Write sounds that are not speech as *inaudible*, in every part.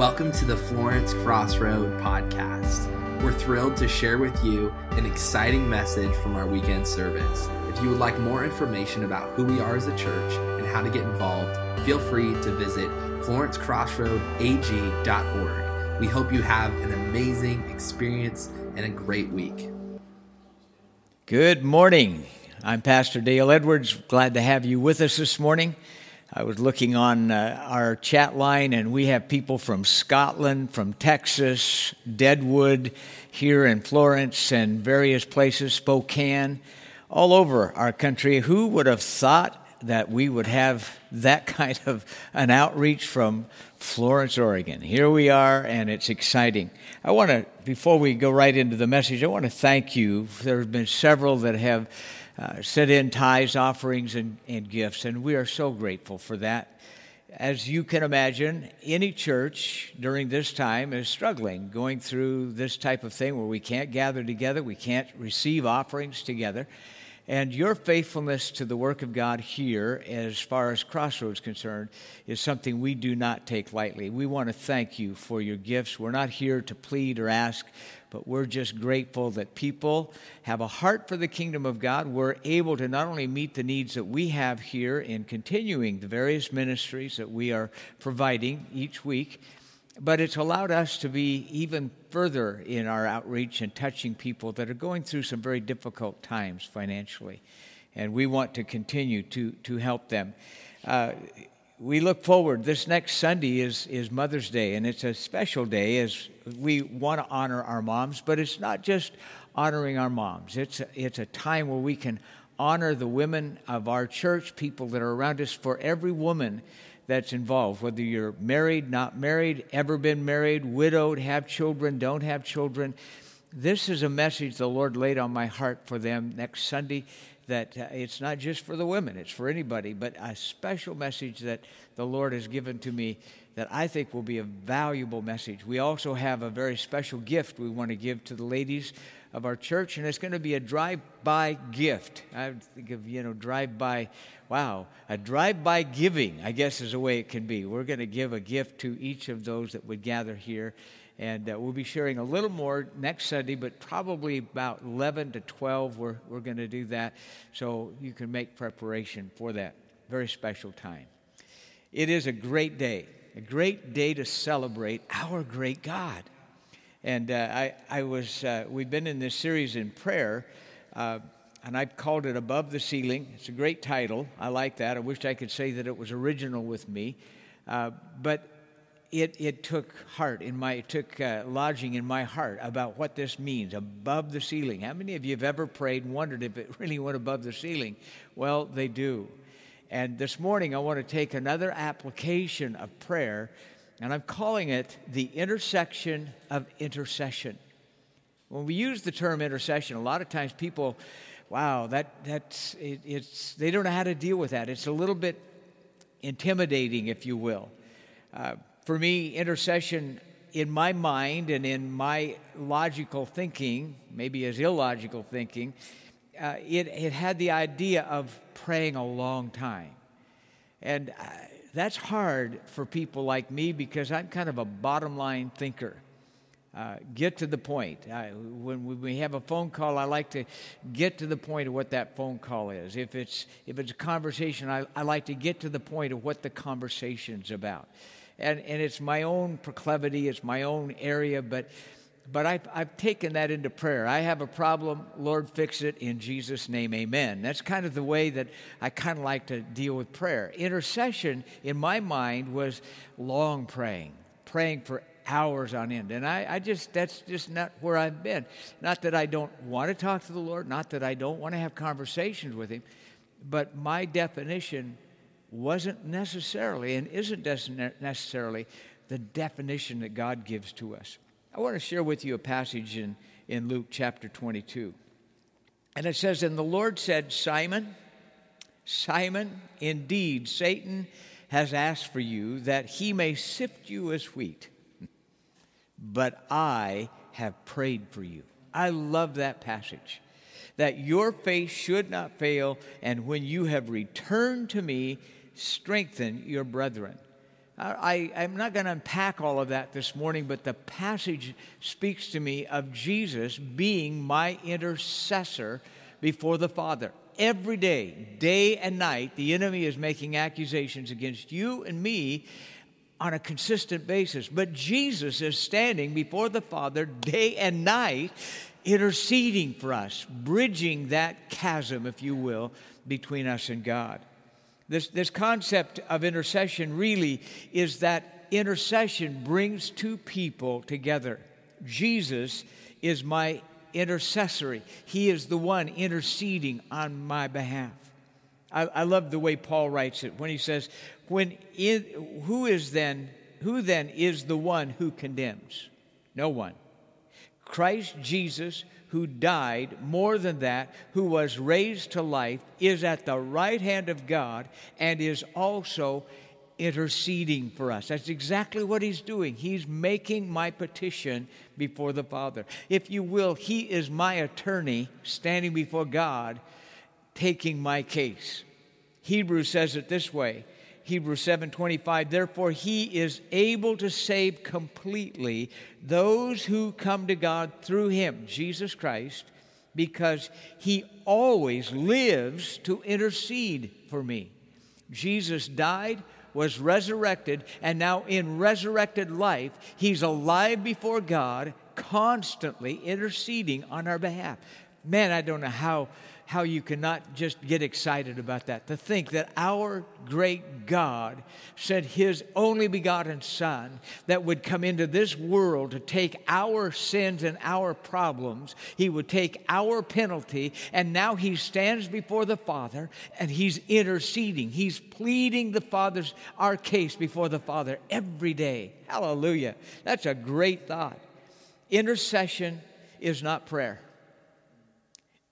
Welcome to the Florence Crossroad podcast. We're thrilled to share with you an exciting message from our weekend service. If you would like more information about who we are as a church and how to get involved, feel free to visit florencecrossroadag.org. We hope you have an amazing experience and a great week. Good morning. I'm Pastor Dale Edwards. Glad to have you with us this morning. I was looking on uh, our chat line, and we have people from Scotland, from Texas, Deadwood, here in Florence, and various places, Spokane, all over our country. Who would have thought that we would have that *laughs* kind of an outreach from Florence, Oregon? Here we are, and it's exciting. I want to, before we go right into the message, I want to thank you. There have been several that have uh, sent in tithes, offerings, and, and gifts, and we are so grateful for that. As you can imagine, any church during this time is struggling, going through this type of thing where we can't gather together, we can't receive offerings together. And your faithfulness to the work of God here, as far as Crossroads concerned, is something we do not take lightly. We want to thank you for your gifts. We're not here to plead or ask, but we're just grateful that people have a heart for the kingdom of God. We're able to not only meet the needs that we have here in continuing the various ministries that we are providing each week, but it's allowed us to be even further in our outreach and touching people that are going through some very difficult times financially. And we want to continue to, to help them. Uh, we look forward. This next Sunday is, is Mother's Day, and it's a special day as we want to honor our moms, but it's not just honoring our moms. It's a, it's a time where we can honor the women of our church, people that are around us, for every woman that's involved, whether you're married, not married, ever been married, widowed, have children, don't have children. This is a message the Lord laid on my heart for them next Sunday that uh, it's not just for the women, it's for anybody, but a special message that the Lord has given to me that I think will be a valuable message. We also have a very special gift we want to give to the ladies of our church, and it's going to be a drive-by gift. I think of you know drive-by, wow, a drive-by giving. I guess is a way it can be. We're going to give a gift to each of those that would gather here, and uh, we'll be sharing a little more next Sunday, but probably about 11 to 12. We're we're going to do that, so you can make preparation for that very special time. It is a great day, a great day to celebrate our great God. And uh, I, I was, uh, we've been in this series in prayer, uh, and I've called it Above the Ceiling. It's a great title. I like that. I wish I could say that it was original with me. Uh, but it, it took heart in my, it took uh, lodging in my heart about what this means, above the ceiling. How many of you have ever prayed and wondered if it *laughs* really went above the ceiling? Well, they do. And this morning, I want to take another application of prayer and I'm calling it the intersection of intercession. When we use the term intercession, a lot of times people, wow, that, that's, it, it's, they don't know how to deal with that. It's a little bit intimidating, if you will. Uh, for me, intercession in my mind and in my logical thinking, maybe as illogical thinking, uh, it, it had the idea of praying a long time. And uh, that's hard for people like me because I'm kind of a bottom line thinker. Uh, get to the point. I, when we have a phone call, I like to get to the point of what that phone call is. If it's if it's a conversation, I, I like to get to the point of what the conversation's about. And and it's my own proclivity, it's my own area, but but I've, I've taken that into prayer. I have a problem, Lord, fix it in Jesus' name, amen. That's kind of the way that I kind of like to deal with prayer. Intercession, in my mind, was long praying, praying for hours on end. And I, I just, that's just not where I've been. Not that I don't want to talk to the Lord, not that I don't want to have conversations with Him, but my definition wasn't necessarily and isn't necessarily the definition that God gives to us. I want to share with you a passage in, in Luke chapter 22. And it says, And the Lord said, Simon, Simon, indeed, Satan has asked for you that he may sift you as wheat, but I have prayed for you. I love that passage. That your faith should not fail, and when you have returned to me, strengthen your brethren. I, I'm not going to unpack all of that this morning, but the passage speaks to me of Jesus being my intercessor before the Father. Every day, day and night, the enemy is making accusations against you and me on a consistent basis. But Jesus is standing before the Father day and night, interceding for us, bridging that chasm, if you will, between us and God. This, this concept of intercession really is that intercession brings two people together. Jesus is my intercessory, He is the one interceding on my behalf. I, I love the way Paul writes it when he says, when in, who is then who then is the one who condemns? No one. Christ Jesus, who died, more than that, who was raised to life, is at the right hand of God and is also interceding for us. That's exactly what he's doing. He's making my petition before the Father. If you will, he is my attorney standing before God, taking my case. Hebrews says it this way Hebrews 7:25 Therefore he is able to save completely those who come to God through him Jesus Christ because he always lives to intercede for me. Jesus died, was resurrected, and now in resurrected life, he's alive before God, constantly interceding on our behalf. Man, I don't know how how you cannot just get excited about that. To think that our great God sent his only begotten Son that would come into this world to take our sins and our problems, he would take our penalty, and now he stands before the Father and he's interceding. He's pleading the Father's our case before the Father every day. Hallelujah. That's a great thought. Intercession is not prayer.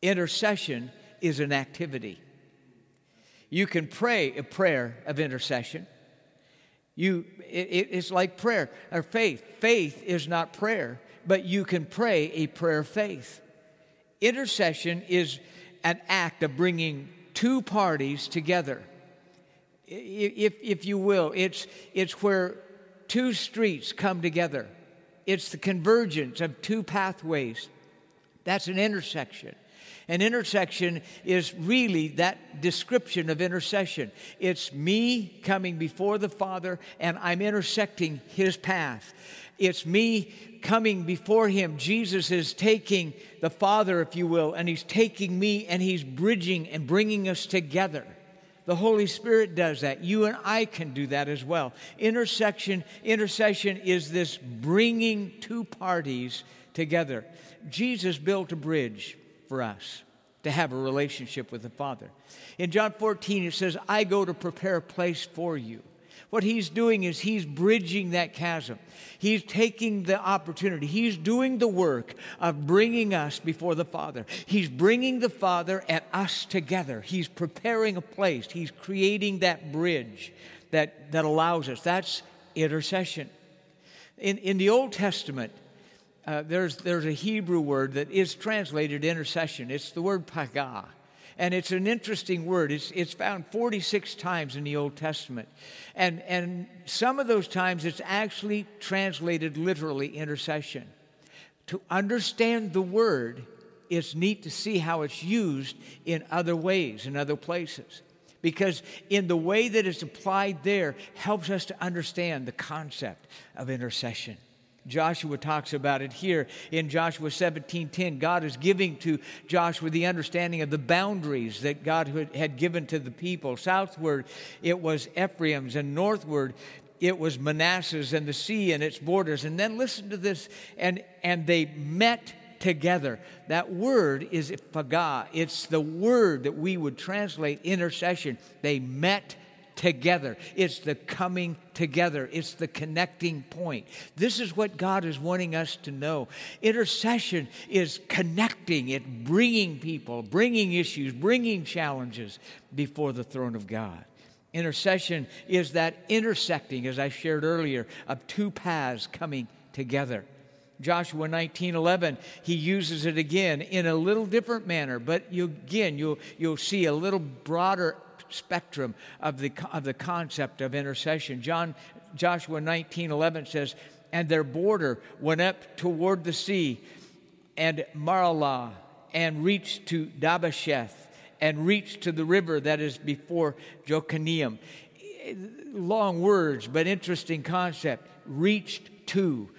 Intercession is an activity. You can pray a prayer of intercession. You, it, it's like prayer or faith. Faith is not prayer, but you can pray a prayer of faith. Intercession is an act of bringing two parties together. If, if you will, it's, it's where two streets come together. It's the convergence of two pathways. That's an intersection. An intersection is really that description of intercession. It's me coming before the Father and I'm intersecting His path. It's me coming before Him. Jesus is taking the Father, if you will, and He's taking me and He's bridging and bringing us together. The Holy Spirit does that. You and I can do that as well. Intersection, intercession is this bringing two parties together. Jesus built a bridge for us to have a relationship with the Father. In John 14, it says, I go to prepare a place for you. What he's doing is he's bridging that chasm. He's taking the opportunity. He's doing the work of bringing us before the Father. He's bringing the Father and us together. He's preparing a place. He's creating that bridge that, that allows us. That's intercession. In, in the Old Testament, uh, there's, there's a Hebrew word that is translated intercession. It's the word pagah. And it's an interesting word. It's, it's found 46 times in the Old Testament. And, and some of those times it's actually translated literally intercession. To understand the word, it's neat to see how it's used in other ways, in other places. Because in the way that it's applied there helps us to understand the concept of intercession. Joshua talks about it here in Joshua 17:10. God is giving to Joshua the understanding of the boundaries that God had given to the people. Southward it was Ephraim's and northward it was Manasseh's and the sea and its borders. And then listen to this and and they met together. That word is pagah. It's the word that we would translate intercession. They met together. It's the coming together, it's the connecting point. This is what God is wanting us to know. Intercession is connecting, it bringing people, bringing issues, bringing challenges before the throne of God. Intercession is that intersecting, as I shared earlier, of two paths coming together. Joshua 19:11 he uses it again in a little different manner but you again you'll you'll see a little broader spectrum of the, of the concept of intercession. John, Joshua 19 11 says, And their border went up toward the sea, and Maralah, and reached to Dabbasheth, and reached to the river that is before Jokneam. Long words, but interesting concept. Reached to.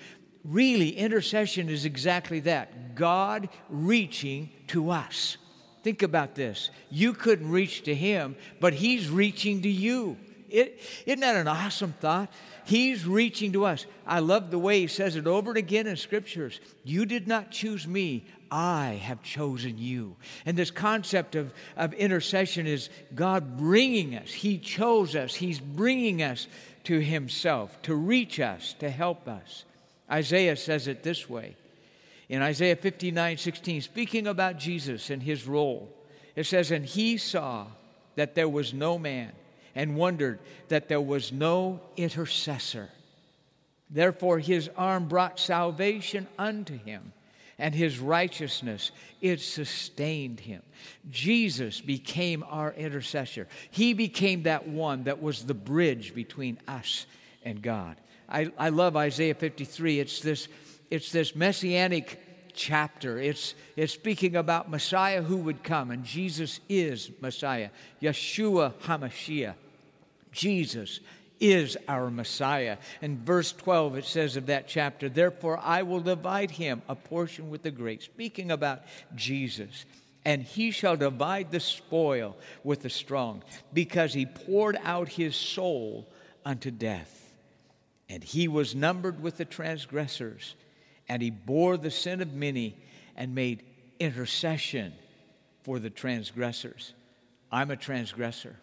Really, intercession is exactly that God reaching to us. Think about this. You couldn't reach to Him, but He's reaching to you. It, isn't that an awesome thought? He's reaching to us. I love the way He says it over and again in Scriptures. You did not choose me, I have chosen you. And this concept of, of intercession is God bringing us. He chose us, He's bringing us to Himself to reach us, to help us. Isaiah says it this way in Isaiah 59 16, speaking about Jesus and his role. It says, And he saw that there was no man and wondered that there was no intercessor. Therefore, his arm brought salvation unto him, and his righteousness it sustained him. Jesus became our intercessor. He became that one that was the bridge between us and God. I, I love Isaiah 53. It's this, it's this messianic chapter. It's, it's speaking about Messiah who would come, and Jesus is Messiah. Yeshua HaMashiach. Jesus is our Messiah. In verse 12, it says of that chapter, Therefore I will divide him a portion with the great, speaking about Jesus. And he shall divide the spoil with the strong, because he poured out his soul unto death. And he was numbered with the transgressors, and he bore the sin of many and made intercession for the transgressors. I'm a transgressor.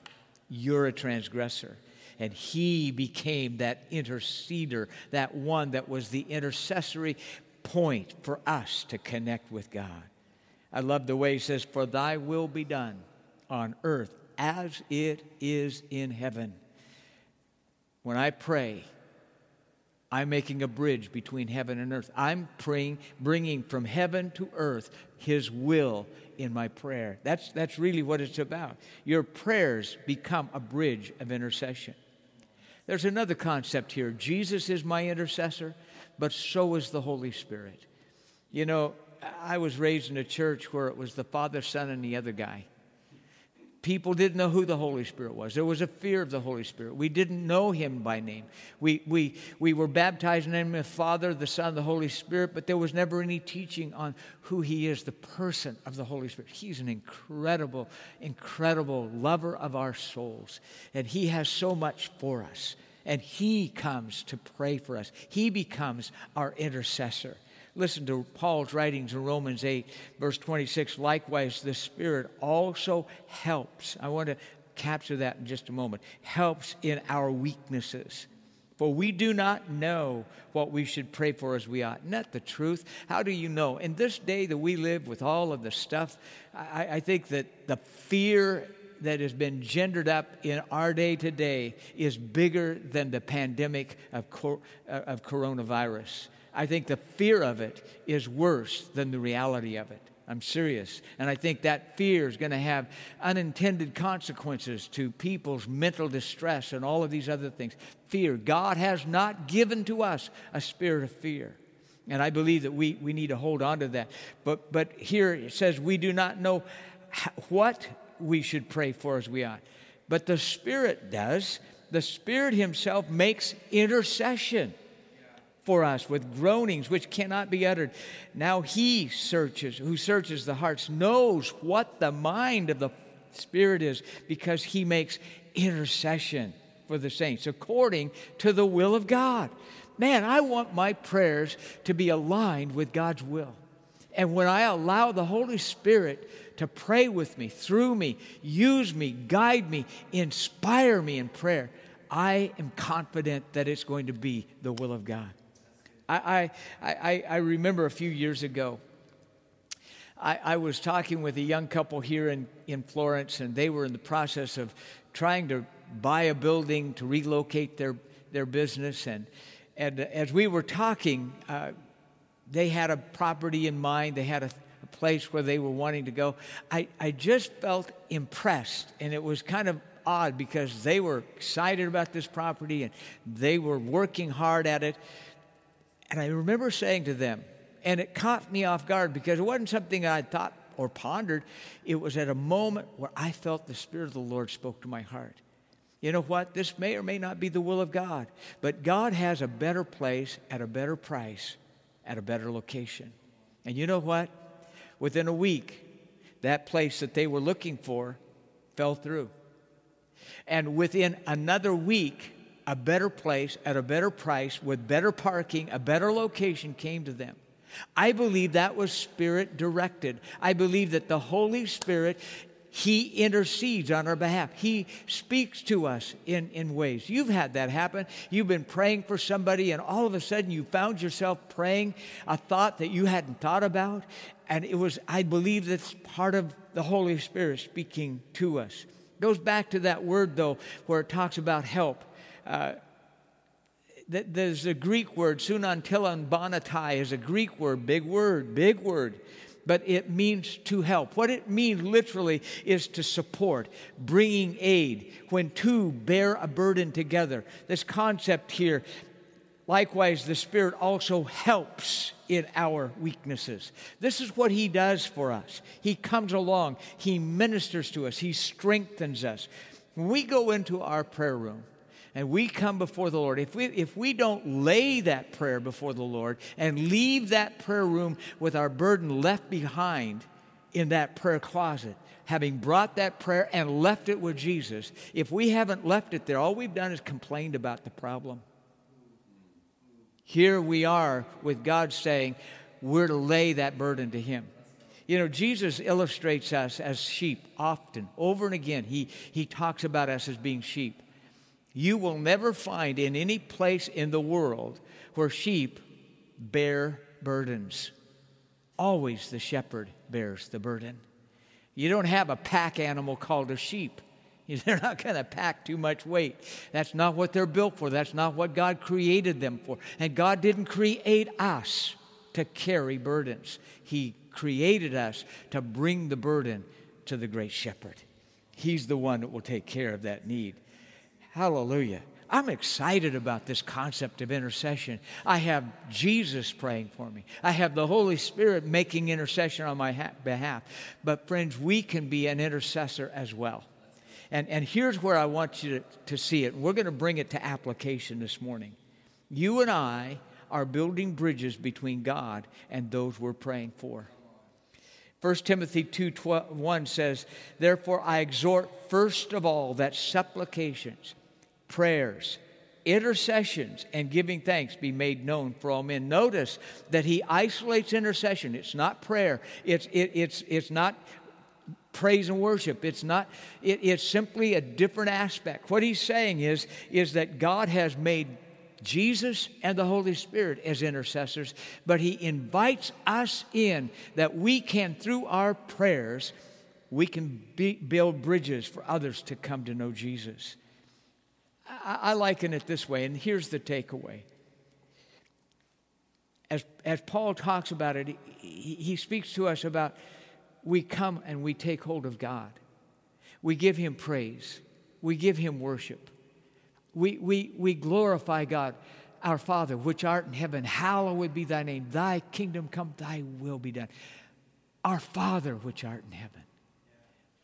You're a transgressor. And he became that interceder, that one that was the intercessory point for us to connect with God. I love the way he says, For thy will be done on earth as it is in heaven. When I pray, I'm making a bridge between heaven and earth. I'm praying, bringing from heaven to earth His will in my prayer. That's, that's really what it's about. Your prayers become a bridge of intercession. There's another concept here Jesus is my intercessor, but so is the Holy Spirit. You know, I was raised in a church where it was the Father, Son, and the other guy people didn't know who the Holy Spirit was. There was a fear of the Holy Spirit. We didn't know him by name. We, we, we were baptized in the name of the Father, the Son, the Holy Spirit, but there was never any teaching on who he is, the person of the Holy Spirit. He's an incredible, incredible lover of our souls, and he has so much for us. And he comes to pray for us. He becomes our intercessor. Listen to Paul's writings in Romans 8, verse 26. Likewise, the Spirit also helps. I want to capture that in just a moment. Helps in our weaknesses. For we do not know what we should pray for as we ought. Isn't the truth? How do you know? In this day that we live with all of the stuff, I, I think that the fear that has been gendered up in our day today is bigger than the pandemic of, cor- uh, of coronavirus. I think the fear of it is worse than the reality of it. I'm serious. And I think that fear is going to have unintended consequences to people's mental distress and all of these other things. Fear. God has not given to us a spirit of fear. And I believe that we, we need to hold on to that. But, but here it says we do not know what we should pray for as we ought. But the Spirit does. The Spirit Himself makes intercession for us with groanings which cannot be uttered. Now he searches, who searches the hearts, knows what the mind of the Spirit is because he makes intercession for the saints according to the will of God. Man, I want my prayers to be aligned with God's will. And when I allow the Holy Spirit to pray with me, through me, use me, guide me, inspire me in prayer, I am confident that it's going to be the will of God. I, I, I, remember a few years ago, I, I was talking with a young couple here in, in Florence, and they were in the process of trying to buy a building to relocate their, their business. And, and as we were talking, uh, they had a property in mind, they had a, a place where they were wanting to go. I, I just felt impressed, and it was kind of odd because they were excited about this property and they were working hard at it. And I remember saying to them, and it caught me off guard because it wasn't something I thought or pondered. It was at a moment where I felt the Spirit of the Lord spoke to my heart. You know what? This may or may not be the will of God, but God has a better place at a better price at a better location. And you know what? Within a week, that place that they were looking for fell through. And within another week, a better place at a better price with better parking, a better location came to them. I believe that was spirit directed. I believe that the Holy Spirit he intercedes on our behalf. He speaks to us in, in ways. You've had that happen. You've been praying for somebody, and all of a sudden you found yourself praying a thought that you hadn't thought about. And it was, I believe, that's part of the Holy Spirit speaking to us. Goes back to that word, though, where it talks about help. Uh, there's a Greek word, sunantilambanetai is a Greek word, big word, big word but it means to help. What it means literally is to support, bringing aid, when two bear a burden together. This concept here, likewise, the Spirit also helps in our weaknesses. This is what He does for us. He comes along, He ministers to us, He strengthens us. When we go into our prayer room, and we come before the Lord, if we, if we don't lay that prayer before the Lord and leave that prayer room with our burden left behind in that prayer closet, having brought that prayer and left it with Jesus, if we haven't left it there, all we've done is complained about the problem. Here we are with God saying, we're to lay that burden to Him. You know, Jesus illustrates us as sheep often, over and again. He, he talks about us as being sheep. You will never find in any place in the world where sheep bear burdens. Always the shepherd bears the burden. You don't have a pack animal called a sheep. *laughs* They're not going to pack too much weight. That's not what they're built for. That's not what God created them for. And God didn't create us to carry burdens, He created us to bring the burden to the great shepherd. He's the one that will take care of that need. Hallelujah. I'm excited about this concept of intercession. I have Jesus praying for me. I have the Holy Spirit making intercession on my ha- behalf. But, friends, we can be an intercessor as well. And, and here's where I want you to, to see it. We're going to bring it to application this morning. You and I are building bridges between God and those we're praying for. 1 Timothy 2 1 says, Therefore I exhort first of all that supplications prayers, intercessions, and giving thanks be made known for all men. Notice that he isolates intercession. It's not prayer, it's, it, it's, it's not praise and worship. It's not, it, it's simply a different aspect. What he's saying is, is that God has made Jesus and the Holy Spirit as intercessors, but he invites us in that we can, through our prayers, we can be, build bridges for others to come to know Jesus. I, I liken it this way, and here's the takeaway. As, as Paul talks about it, he, he speaks to us about we come and we take hold of God. We give him praise. We give him worship. We, we, we glorify God, our Father, which art in heaven. Hallowed be thy name. Thy kingdom come, thy will be done. Our Father, which art in heaven.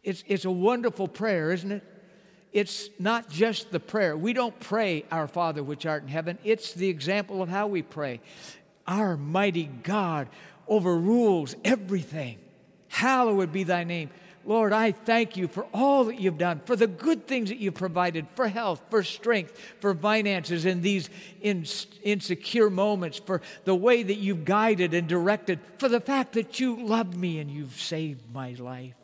It's, it's a wonderful prayer, isn't it? It's not just the prayer. We don't pray, Our Father which art in heaven. It's the example of how we pray. Our mighty God overrules everything. Hallowed be thy name. Lord, I thank you for all that you've done, for the good things that you've provided, for health, for strength, for finances in these insecure moments, for the way that you've guided and directed, for the fact that you love me and you've saved my life.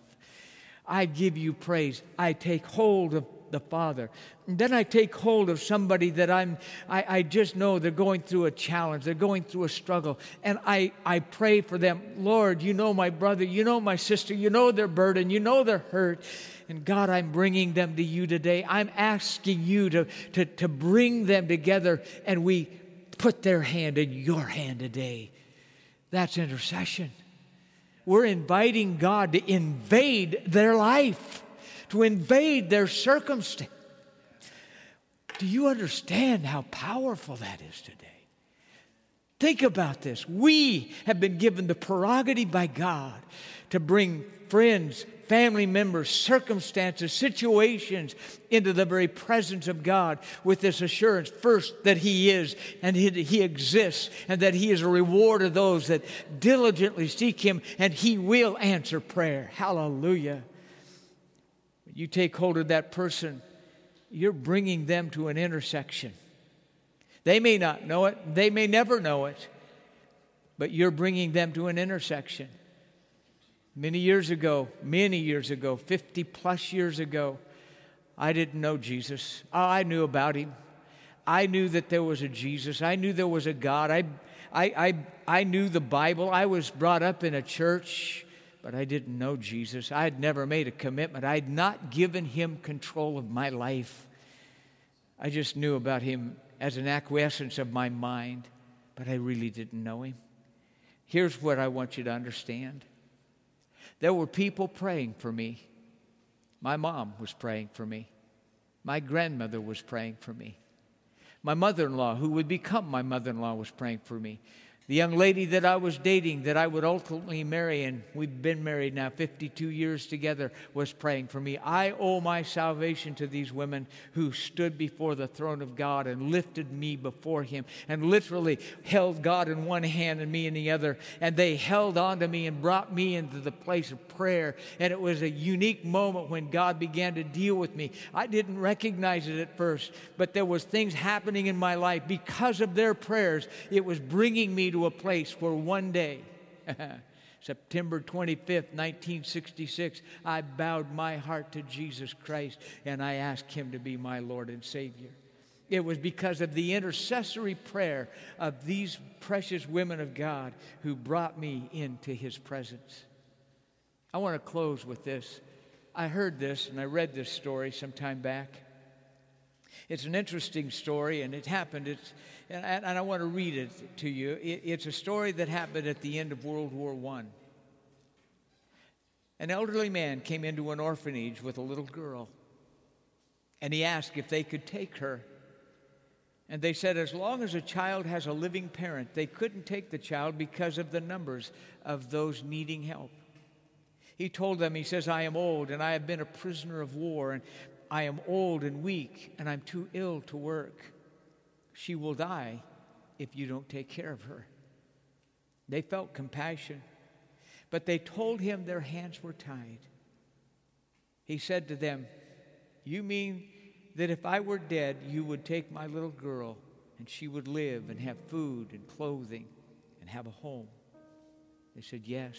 I give you praise. I take hold of the Father. And then I take hold of somebody that I'm, I, I just know they're going through a challenge, they're going through a struggle, and I, I pray for them. Lord, you know my brother, you know my sister, you know their burden, you know their hurt. And God, I'm bringing them to you today. I'm asking you to, to, to bring them together, and we put their hand in your hand today. That's intercession. We're inviting God to invade their life to invade their circumstance. Do you understand how powerful that is today? Think about this. We have been given the prerogative by God to bring friends, family members, circumstances, situations into the very presence of God with this assurance first that He is and He exists and that He is a reward of those that diligently seek Him and He will answer prayer. Hallelujah. You take hold of that person, you're bringing them to an intersection. They may not know it, they may never know it, but you're bringing them to an intersection. Many years ago, many years ago, 50 plus years ago, I didn't know Jesus. I knew about him. I knew that there was a Jesus. I knew there was a God. I, I, I, I knew the Bible. I was brought up in a church, but I didn't know Jesus. I had never made a commitment. I had not given him control of my life. I just knew about him as an acquiescence of my mind, but I really didn't know him. Here's what I want you to understand there were people praying for me. My mom was praying for me. My grandmother was praying for me. My mother in law, who would become my mother in law, was praying for me the young lady that I was dating that I would ultimately marry, and we've been married now 52 years together, was praying for me. I owe my salvation to these women who stood before the throne of God and lifted me before Him and literally held God in one hand and me in the other. And they held on to me and brought me into the place of prayer. And it was a unique moment when God began to deal with me. I didn't recognize it at first, but there was things happening in my life because of their prayers. It was bringing me to to a place where one day, *laughs* September 25th, 1966, I bowed my heart to Jesus Christ and I asked Him to be my Lord and Savior. It was because of the intercessory prayer of these precious women of God who brought me into His presence. I want to close with this. I heard this and I read this story some time back. It's an interesting story, and it happened. It's, and, I want to read it to you. It, it's a story that happened at the end of World War I. An elderly man came into an orphanage with a little girl, and he asked if they could take her. And they said, as long as a child has a living parent, they couldn't take the child because of the numbers of those needing help. He told them, he says, I am old and I have been a prisoner of war, and I am old and weak and I'm too ill to work. She will die if you don't take care of her. They felt compassion, but they told him their hands were tied. He said to them, You mean that if I were dead, you would take my little girl and she would live and have food and clothing and have a home? They said, Yes.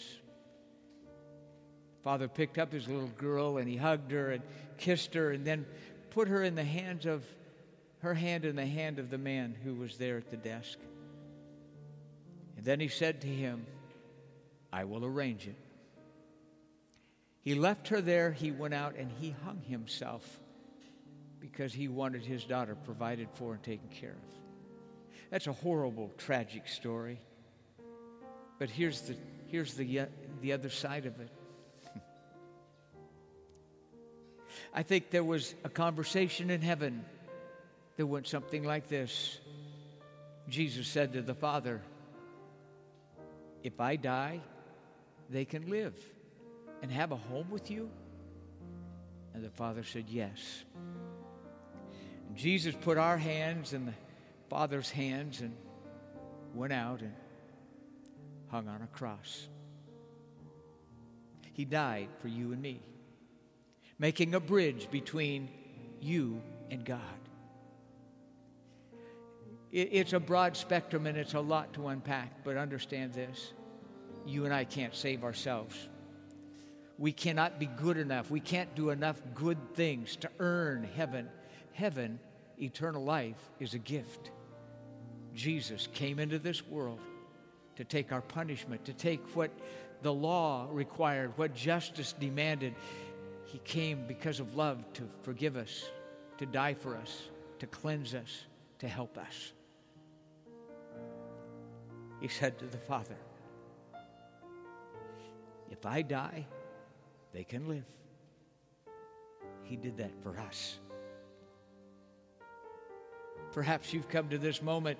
Father picked up his little girl and he hugged her and kissed her and then put her in the hands of her hand in the hand of the man who was there at the desk. And then he said to him, I will arrange it. He left her there, he went out and he hung himself because he wanted his daughter provided for and taken care of. That's a horrible, tragic story. But here's the, here's the, uh, the other side of it. *laughs* I think there was a conversation in heaven that went something like this Jesus said to the Father, If I die, they can live and have a home with you? And the Father said, Yes. And Jesus put our hands in the Father's hands and went out and hung on a cross. He died for you and me making a bridge between you and God. It's a broad spectrum and it's a lot to unpack, but understand this you and I can't save ourselves. We cannot be good enough. We can't do enough good things to earn heaven. Heaven, eternal life, is a gift. Jesus came into this world to take our punishment, to take what the law required, what justice demanded, he came because of love to forgive us, to die for us, to cleanse us, to help us. He said to the Father, If I die, they can live. He did that for us. Perhaps you've come to this moment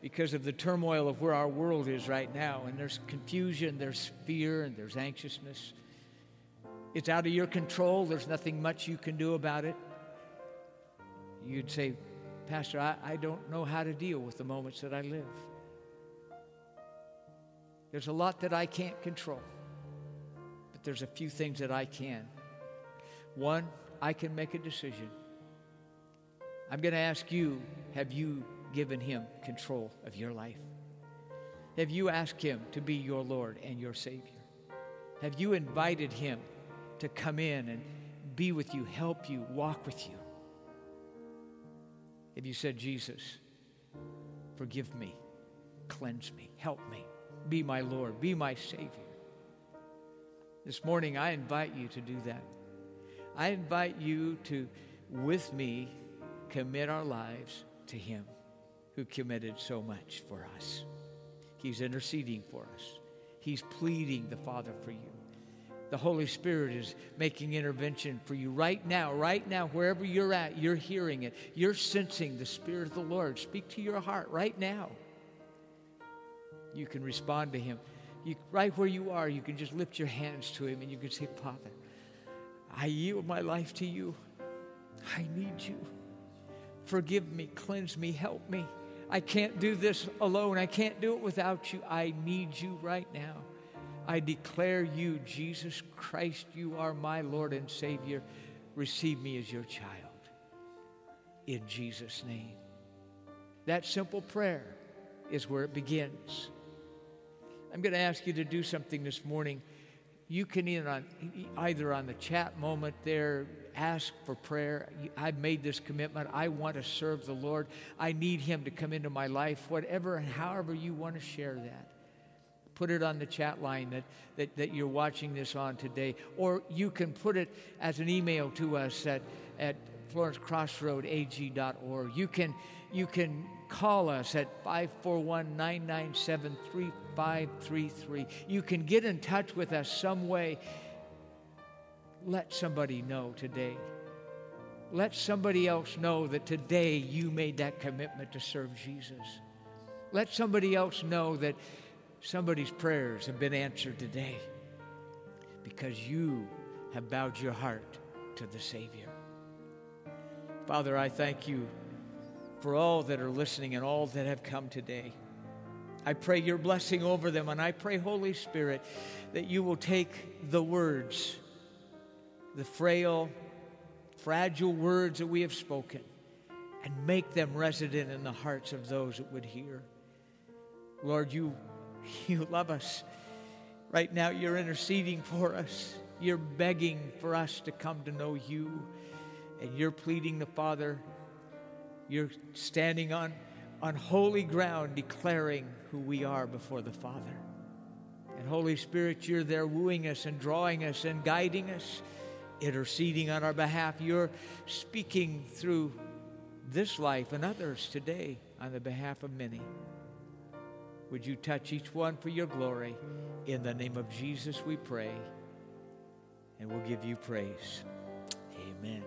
because of the turmoil of where our world is right now, and there's confusion, there's fear, and there's anxiousness. It's out of your control, there's nothing much you can do about it. You'd say, Pastor, I, I don't know how to deal with the moments that I live. There's a lot that I can't control, but there's a few things that I can. One, I can make a decision. I'm going to ask you have you given Him control of your life? Have you asked Him to be your Lord and your Savior? Have you invited Him to come in and be with you, help you, walk with you? Have you said, Jesus, forgive me, cleanse me, help me, be my Lord, be my Savior? This morning, I invite you to do that. I invite you to, with me, commit our lives to Him who committed so much for us. He's interceding for us, He's pleading the Father for you. The Holy Spirit is making intervention for you right now, right now, wherever you're at, you're hearing it. You're sensing the Spirit of the Lord speak to your heart right now. You can respond to Him. You, right where you are, you can just lift your hands to Him and you can say, Father, I yield my life to you. I need you. Forgive me, cleanse me, help me. I can't do this alone. I can't do it without you. I need you right now. I declare you, Jesus Christ, you are my Lord and Savior. Receive me as your child. In Jesus' name. That simple prayer is where it begins. I'm going to ask you to do something this morning you can either on, either on the chat moment there ask for prayer. I've made this commitment. I want to serve the Lord. I need Him to come into my life, whatever and however you want to share that. Put it on the chat line that, that, that you're watching this on today. Or you can put it as an email to us at, at florencecrossroadag.org. You can, you can call us at 541 997 3533. You can get in touch with us some way. Let somebody know today. Let somebody else know that today you made that commitment to serve Jesus. Let somebody else know that somebody's prayers have been answered today because you have bowed your heart to the Savior. Father, I thank you for all that are listening and all that have come today. I pray your blessing over them, and I pray, Holy Spirit, that you will take the words, the frail, fragile words that we have spoken, and make them resident in the hearts of those that would hear. Lord, you, *laughs* you love us. Right now, you're interceding for us. You're begging for us to come to know you and you're pleading the Father, you're standing on, on holy ground declaring who we are before the Father. And Holy Spirit, you're there wooing us and drawing us and guiding us, interceding on our behalf. You're speaking through this life and others today on the behalf of many. Would you touch each one for your glory? In the name of Jesus, we pray, and we'll give you praise. Amen.